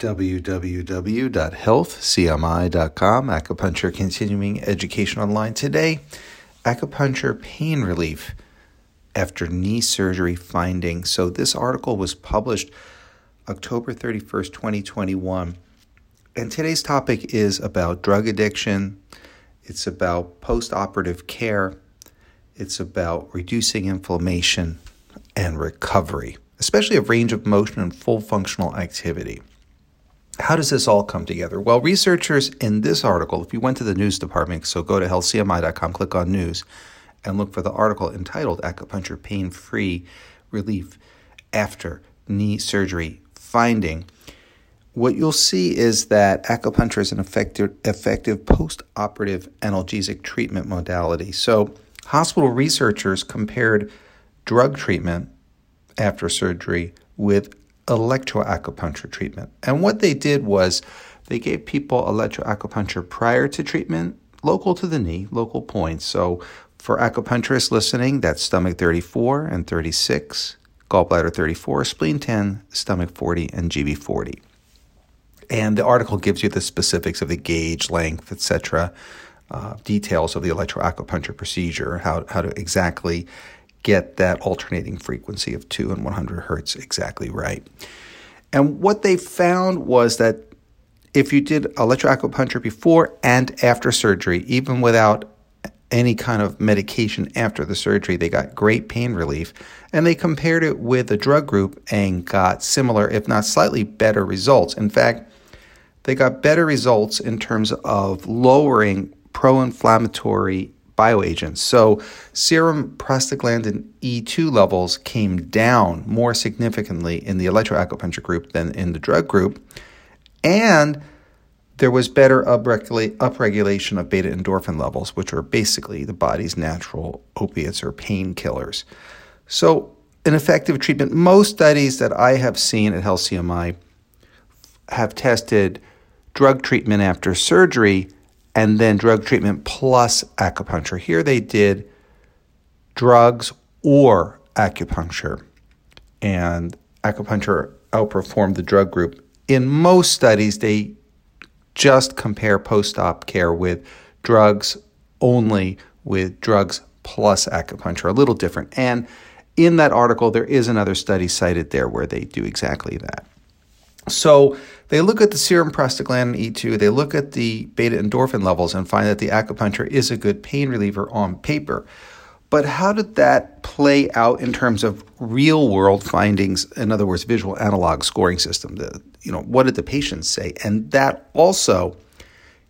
www.healthcmi.com, acupuncture continuing education online. Today, acupuncture pain relief after knee surgery finding. So, this article was published October 31st, 2021. And today's topic is about drug addiction, it's about post operative care, it's about reducing inflammation and recovery, especially of range of motion and full functional activity. How does this all come together? Well, researchers in this article, if you went to the news department, so go to healthcmi.com, click on news, and look for the article entitled Acupuncture Pain Free Relief After Knee Surgery Finding. What you'll see is that acupuncture is an effective, effective post operative analgesic treatment modality. So, hospital researchers compared drug treatment after surgery with electroacupuncture treatment. And what they did was they gave people electroacupuncture prior to treatment, local to the knee, local points. So for acupuncturists listening, that's stomach 34 and 36, gallbladder 34, spleen 10, stomach 40, and GB 40. And the article gives you the specifics of the gauge, length, etc., uh, details of the electroacupuncture procedure, how, how to exactly get that alternating frequency of 2 and 100 hertz exactly right. And what they found was that if you did electroacupuncture before and after surgery, even without any kind of medication after the surgery, they got great pain relief. And they compared it with a drug group and got similar, if not slightly better results. In fact, they got better results in terms of lowering pro inflammatory bioagents. So, serum prostaglandin E2 levels came down more significantly in the electroacupuncture group than in the drug group. And there was better upregulation of beta endorphin levels, which are basically the body's natural opiates or painkillers. So, an effective treatment. Most studies that I have seen at HealthCMI have tested drug treatment after surgery and then drug treatment plus acupuncture. Here they did drugs or acupuncture, and acupuncture outperformed the drug group. In most studies, they just compare post op care with drugs only with drugs plus acupuncture, a little different. And in that article, there is another study cited there where they do exactly that. So they look at the serum prostaglandin E2, they look at the beta endorphin levels and find that the acupuncture is a good pain reliever on paper. But how did that play out in terms of real world findings? In other words, visual analog scoring system. The, you know, what did the patients say? And that also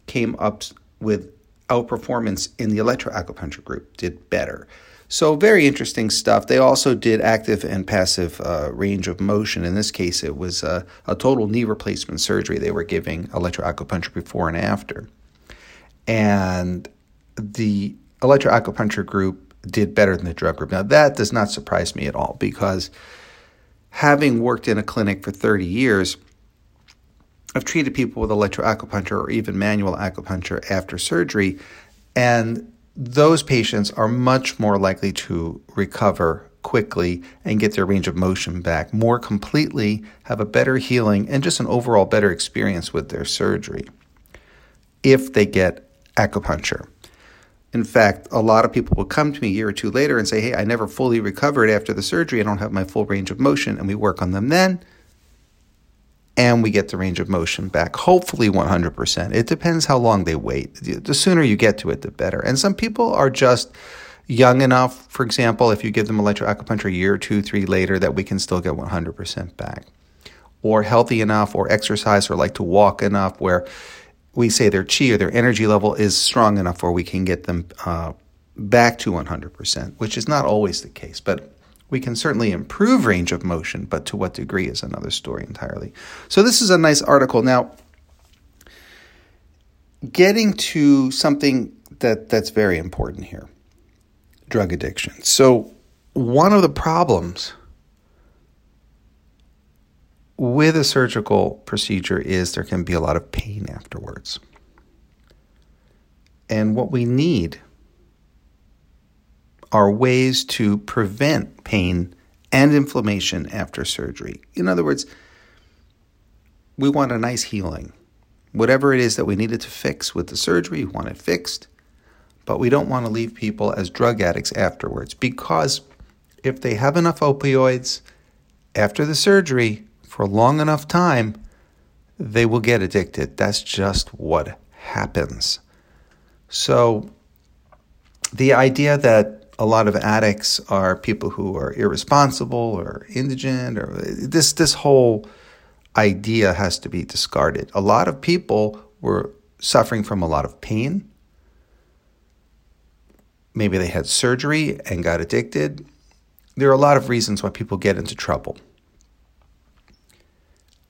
came up with outperformance in the electroacupuncture group, did better. So, very interesting stuff. They also did active and passive uh, range of motion. In this case, it was uh, a total knee replacement surgery. They were giving electroacupuncture before and after. And the electroacupuncture group did better than the drug group. Now, that does not surprise me at all because having worked in a clinic for 30 years, I've treated people with electroacupuncture or even manual acupuncture after surgery, and those patients are much more likely to recover quickly and get their range of motion back more completely, have a better healing, and just an overall better experience with their surgery if they get acupuncture. In fact, a lot of people will come to me a year or two later and say, Hey, I never fully recovered after the surgery. I don't have my full range of motion. And we work on them then and we get the range of motion back, hopefully 100%. It depends how long they wait. The sooner you get to it, the better. And some people are just young enough, for example, if you give them electroacupuncture a year, two, three later, that we can still get 100% back. Or healthy enough, or exercise, or like to walk enough, where we say their chi or their energy level is strong enough where we can get them uh, back to 100%, which is not always the case. But we can certainly improve range of motion, but to what degree is another story entirely. So, this is a nice article. Now, getting to something that, that's very important here drug addiction. So, one of the problems with a surgical procedure is there can be a lot of pain afterwards. And what we need are ways to prevent pain and inflammation after surgery. In other words, we want a nice healing. Whatever it is that we needed to fix with the surgery, we want it fixed. But we don't want to leave people as drug addicts afterwards because if they have enough opioids after the surgery for a long enough time, they will get addicted. That's just what happens. So, the idea that a lot of addicts are people who are irresponsible or indigent or this this whole idea has to be discarded. A lot of people were suffering from a lot of pain. Maybe they had surgery and got addicted. There are a lot of reasons why people get into trouble.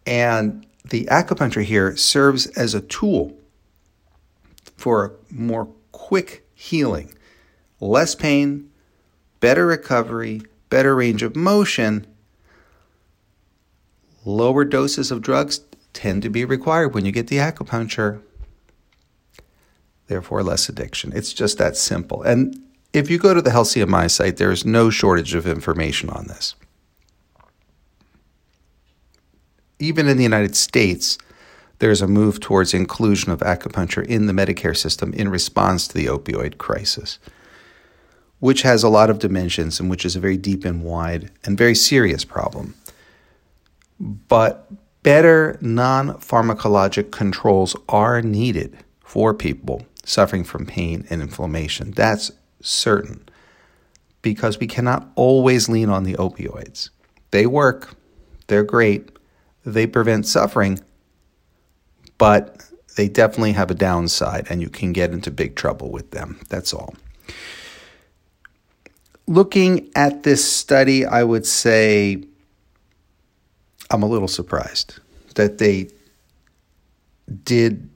And the acupuncture here serves as a tool for a more quick healing, less pain, better recovery, better range of motion. Lower doses of drugs tend to be required when you get the acupuncture. Therefore, less addiction. It's just that simple. And if you go to the Health CMI site, there is no shortage of information on this. even in the United States, there's a move towards inclusion of acupuncture in the Medicare system in response to the opioid crisis, which has a lot of dimensions and which is a very deep and wide and very serious problem. But better non pharmacologic controls are needed for people suffering from pain and inflammation. That's certain because we cannot always lean on the opioids. They work, they're great, they prevent suffering, but they definitely have a downside, and you can get into big trouble with them. That's all. Looking at this study, I would say I'm a little surprised that they did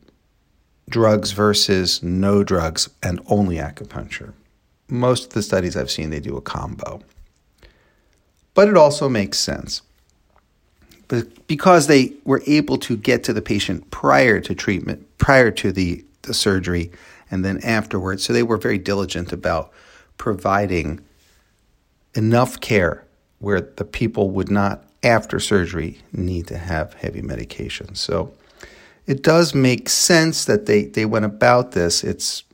drugs versus no drugs and only acupuncture. Most of the studies I've seen, they do a combo. But it also makes sense but because they were able to get to the patient prior to treatment, prior to the, the surgery, and then afterwards, so they were very diligent about providing enough care where the people would not, after surgery, need to have heavy medication. So it does make sense that they, they went about this. It's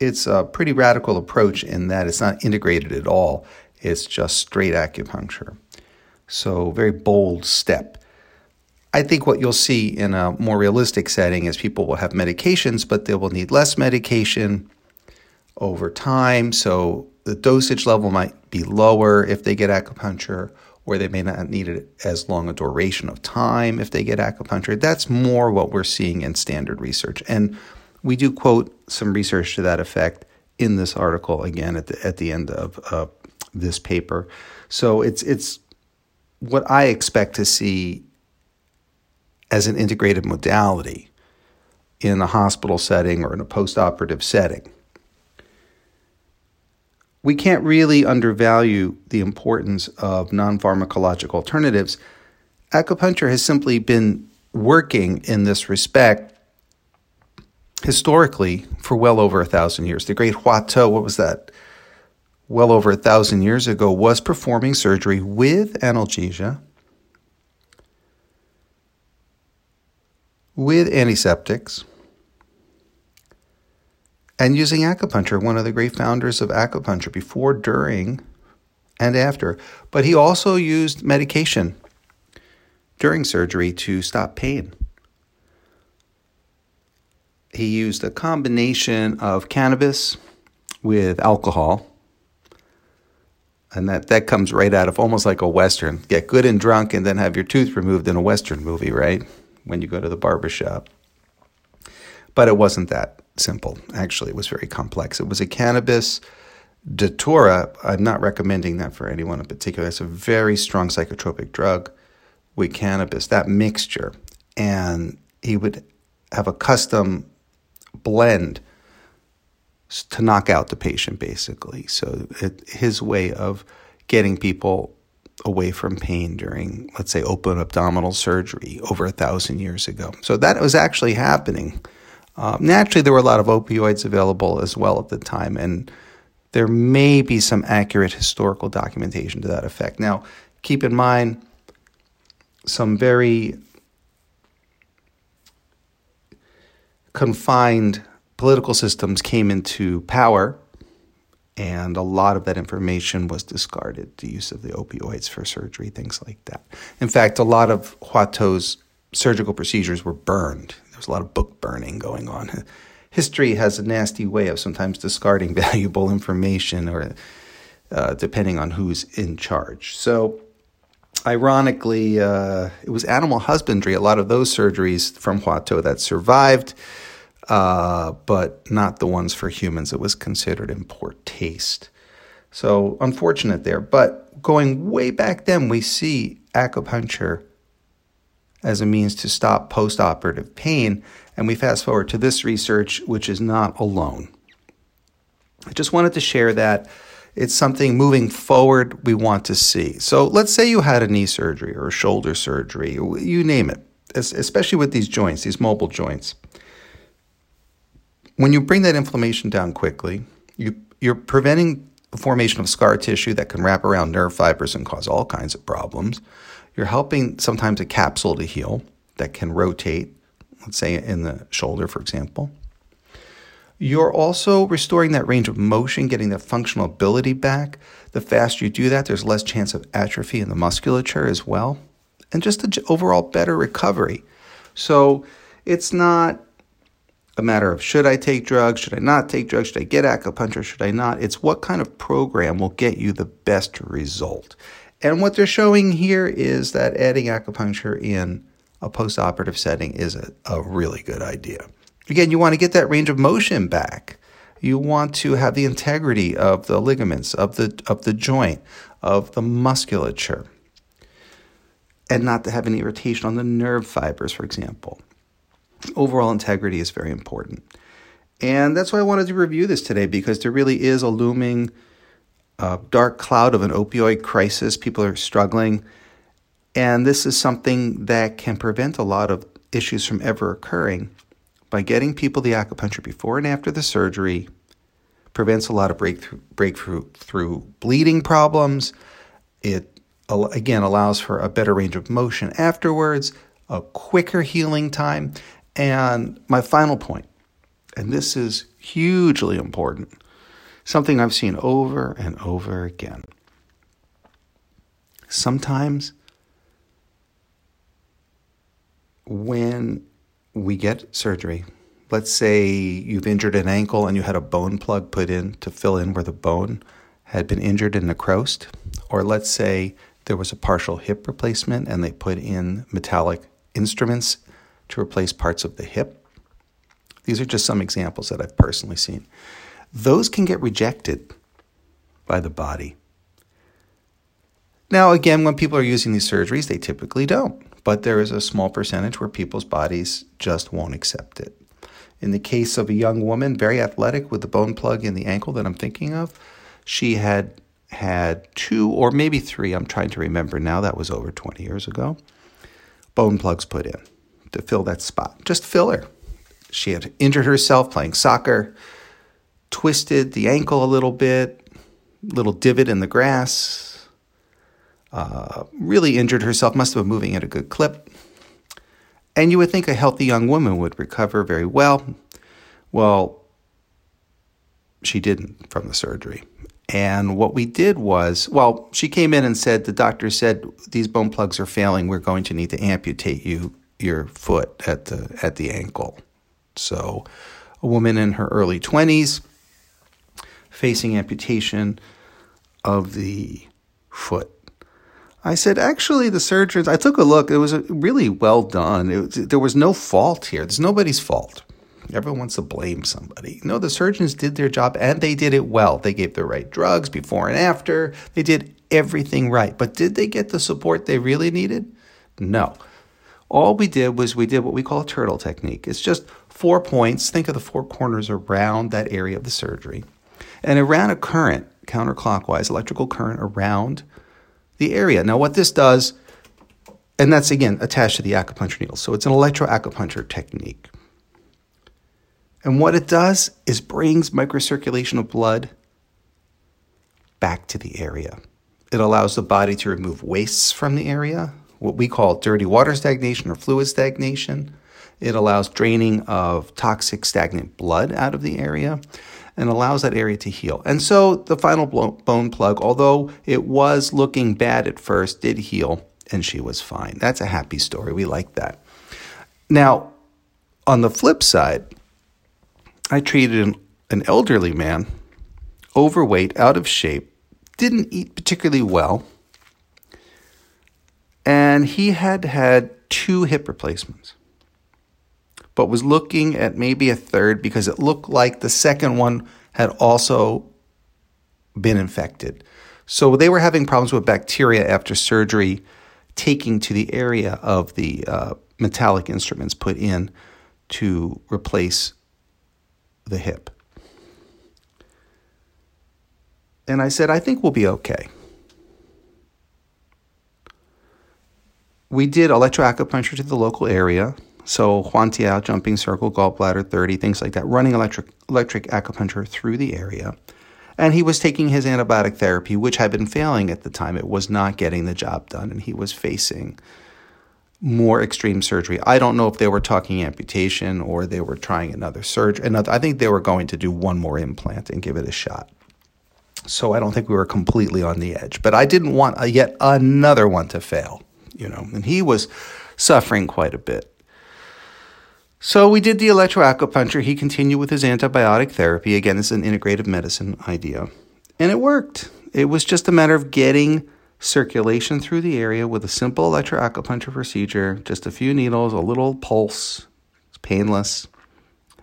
it's a pretty radical approach in that it's not integrated at all. It's just straight acupuncture. So, very bold step. I think what you'll see in a more realistic setting is people will have medications, but they will need less medication over time. So, the dosage level might be lower if they get acupuncture, or they may not need it as long a duration of time if they get acupuncture. That's more what we're seeing in standard research. And we do quote some research to that effect in this article again at the at the end of uh, this paper. So it's it's what I expect to see as an integrated modality in a hospital setting or in a post-operative setting. We can't really undervalue the importance of non-pharmacologic alternatives. Acupuncture has simply been working in this respect historically for well over a thousand years. The great Hua Tuo, what was that? well over a thousand years ago, was performing surgery with analgesia, with antiseptics, and using acupuncture, one of the great founders of acupuncture before, during, and after. But he also used medication during surgery to stop pain. He used a combination of cannabis with alcohol and that that comes right out of almost like a western. Get good and drunk, and then have your tooth removed in a western movie, right? When you go to the barber shop. But it wasn't that simple. Actually, it was very complex. It was a cannabis datura. I'm not recommending that for anyone in particular. It's a very strong psychotropic drug with cannabis. That mixture, and he would have a custom blend to knock out the patient, basically. So it, his way of getting people away from pain during, let's say, open abdominal surgery over a thousand years ago. So that was actually happening. Um, naturally, there were a lot of opioids available as well at the time, and there may be some accurate historical documentation to that effect. Now, keep in mind some very confined political systems came into power, and a lot of that information was discarded. The use of the opioids for surgery, things like that. In fact, a lot of Hua Tuo's surgical procedures were burned. There was a lot of book burning going on. History has a nasty way of sometimes discarding valuable information, or uh, depending on who's in charge. So, ironically, uh, it was animal husbandry. A lot of those surgeries from Hua Tuo that survived uh, but not the ones for humans. It was considered in poor taste. So unfortunate there. But going way back then, we see acupuncture as a means to stop postoperative pain. And we fast forward to this research, which is not alone. I just wanted to share that it's something moving forward we want to see. So let's say you had a knee surgery or a shoulder surgery, you name it, especially with these joints, these mobile joints. When you bring that inflammation down quickly, you, you're preventing the formation of scar tissue that can wrap around nerve fibers and cause all kinds of problems. You're helping sometimes a capsule to heal that can rotate, let's say in the shoulder, for example. You're also restoring that range of motion, getting that functional ability back. The faster you do that, there's less chance of atrophy in the musculature as well, and just an overall better recovery. So it's not a matter of should I take drugs, should I not take drugs, should I get acupuncture, should I not? It's what kind of program will get you the best result. And what they're showing here is that adding acupuncture in a post-operative setting is a, a really good idea. Again, you want to get that range of motion back. You want to have the integrity of the ligaments, of the of the joint, of the musculature, and not to have any irritation on the nerve fibers, for example overall integrity is very important. And that's why I wanted to review this today because there really is a looming uh, dark cloud of an opioid crisis. People are struggling. And this is something that can prevent a lot of issues from ever occurring by getting people the acupuncture before and after the surgery. Prevents a lot of breakthrough, breakthrough through bleeding problems. It again allows for a better range of motion afterwards, a quicker healing time, and my final point, and this is hugely important, something I've seen over and over again. Sometimes when we get surgery, let's say you've injured an ankle and you had a bone plug put in to fill in where the bone had been injured and necrosed, or let's say there was a partial hip replacement and they put in metallic instruments to replace parts of the hip. These are just some examples that I've personally seen. Those can get rejected by the body. Now, again, when people are using these surgeries, they typically don't, but there is a small percentage where people's bodies just won't accept it. In the case of a young woman, very athletic with the bone plug in the ankle that I'm thinking of, she had had two or maybe three, I'm trying to remember now, that was over 20 years ago, bone plugs put in to fill that spot. Just fill her. She had injured herself playing soccer, twisted the ankle a little bit, little divot in the grass, uh, really injured herself, must have been moving at a good clip. And you would think a healthy young woman would recover very well. Well, she didn't from the surgery. And what we did was, well, she came in and said, the doctor said, these bone plugs are failing. We're going to need to amputate you your foot at the at the ankle. So, a woman in her early 20s facing amputation of the foot. I said, actually, the surgeons, I took a look. It was really well done. Was, there was no fault here. There's nobody's fault. Everyone wants to blame somebody. No, the surgeons did their job and they did it well. They gave the right drugs before and after. They did everything right. But did they get the support they really needed? No. All we did was we did what we call a turtle technique. It's just four points. Think of the four corners around that area of the surgery. And it ran a current, counterclockwise, electrical current around the area. Now, what this does, and that's again attached to the acupuncture needle. So it's an electroacupuncture technique. And what it does is brings microcirculation of blood back to the area. It allows the body to remove wastes from the area, what we call dirty water stagnation or fluid stagnation. It allows draining of toxic stagnant blood out of the area and allows that area to heal. And so the final bone plug, although it was looking bad at first, did heal and she was fine. That's a happy story. We like that. Now, on the flip side, I treated an, an elderly man, overweight, out of shape, didn't eat particularly well, and he had had two hip replacements but was looking at maybe a third because it looked like the second one had also been infected. So they were having problems with bacteria after surgery, taking to the area of the uh, metallic instruments put in to replace the hip. And I said, I think we'll be okay. We did electroacupuncture to the local area. So Huantiao, jumping circle, gallbladder 30, things like that, running electric, electric acupuncture through the area. And he was taking his antibiotic therapy, which had been failing at the time. It was not getting the job done, and he was facing more extreme surgery. I don't know if they were talking amputation or they were trying another surgery. Another, I think they were going to do one more implant and give it a shot. So I don't think we were completely on the edge. But I didn't want a, yet another one to fail, you know. And he was suffering quite a bit. So we did the electroacupuncture. He continued with his antibiotic therapy. Again, it's an integrative medicine idea. And it worked. It was just a matter of getting circulation through the area with a simple electroacupuncture procedure, just a few needles, a little pulse. It's painless.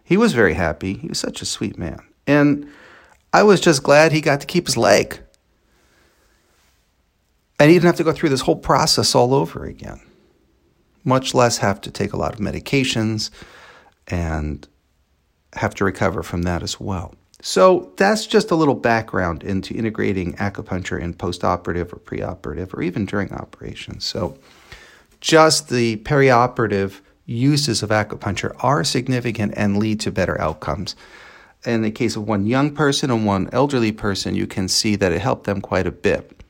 He was very happy. He was such a sweet man. And I was just glad he got to keep his leg. And he didn't have to go through this whole process all over again much less have to take a lot of medications and have to recover from that as well. So that's just a little background into integrating acupuncture in postoperative or preoperative or even during operations. So just the perioperative uses of acupuncture are significant and lead to better outcomes. In the case of one young person and one elderly person, you can see that it helped them quite a bit.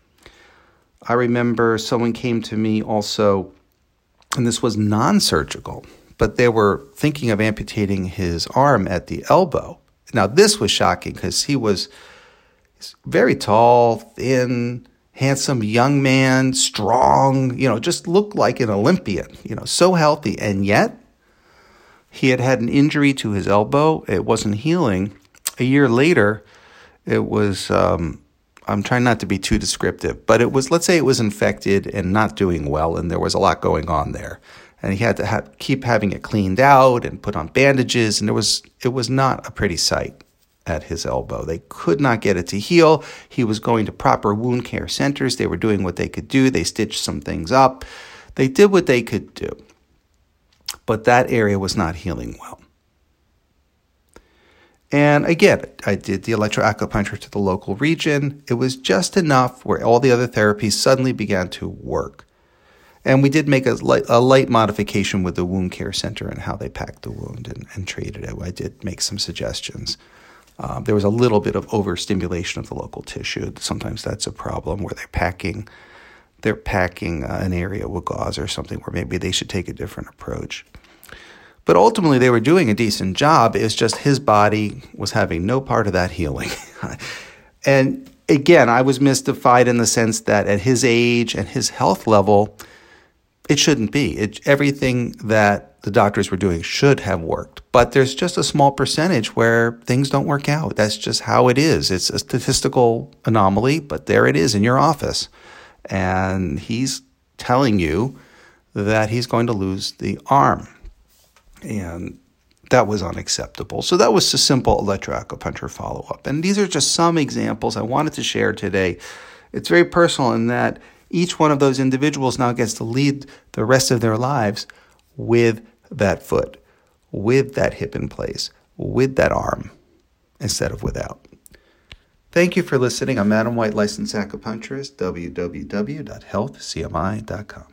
I remember someone came to me also and this was non surgical, but they were thinking of amputating his arm at the elbow. Now, this was shocking because he was very tall, thin, handsome young man, strong, you know, just looked like an Olympian, you know, so healthy. And yet, he had had an injury to his elbow. It wasn't healing. A year later, it was um, I'm trying not to be too descriptive, but it was, let's say it was infected and not doing well, and there was a lot going on there. And he had to keep having it cleaned out and put on bandages, and it was, it was not a pretty sight at his elbow. They could not get it to heal. He was going to proper wound care centers. They were doing what they could do. They stitched some things up. They did what they could do. But that area was not healing well. And again, I did the electroacupuncture to the local region. It was just enough where all the other therapies suddenly began to work. And we did make a light, a light modification with the wound care center and how they packed the wound and, and treated it. I did make some suggestions. Um, there was a little bit of overstimulation of the local tissue. Sometimes that's a problem where they're packing, they're packing uh, an area with gauze or something where maybe they should take a different approach. But ultimately, they were doing a decent job. It's just his body was having no part of that healing. and again, I was mystified in the sense that at his age and his health level, it shouldn't be. It, everything that the doctors were doing should have worked. But there's just a small percentage where things don't work out. That's just how it is. It's a statistical anomaly, but there it is in your office. And he's telling you that he's going to lose the arm and that was unacceptable. So that was a simple electroacupuncture follow up. And these are just some examples I wanted to share today. It's very personal in that each one of those individuals now gets to lead the rest of their lives with that foot, with that hip in place, with that arm, instead of without. Thank you for listening. I'm Adam White, licensed acupuncturist, www.healthcmi.com.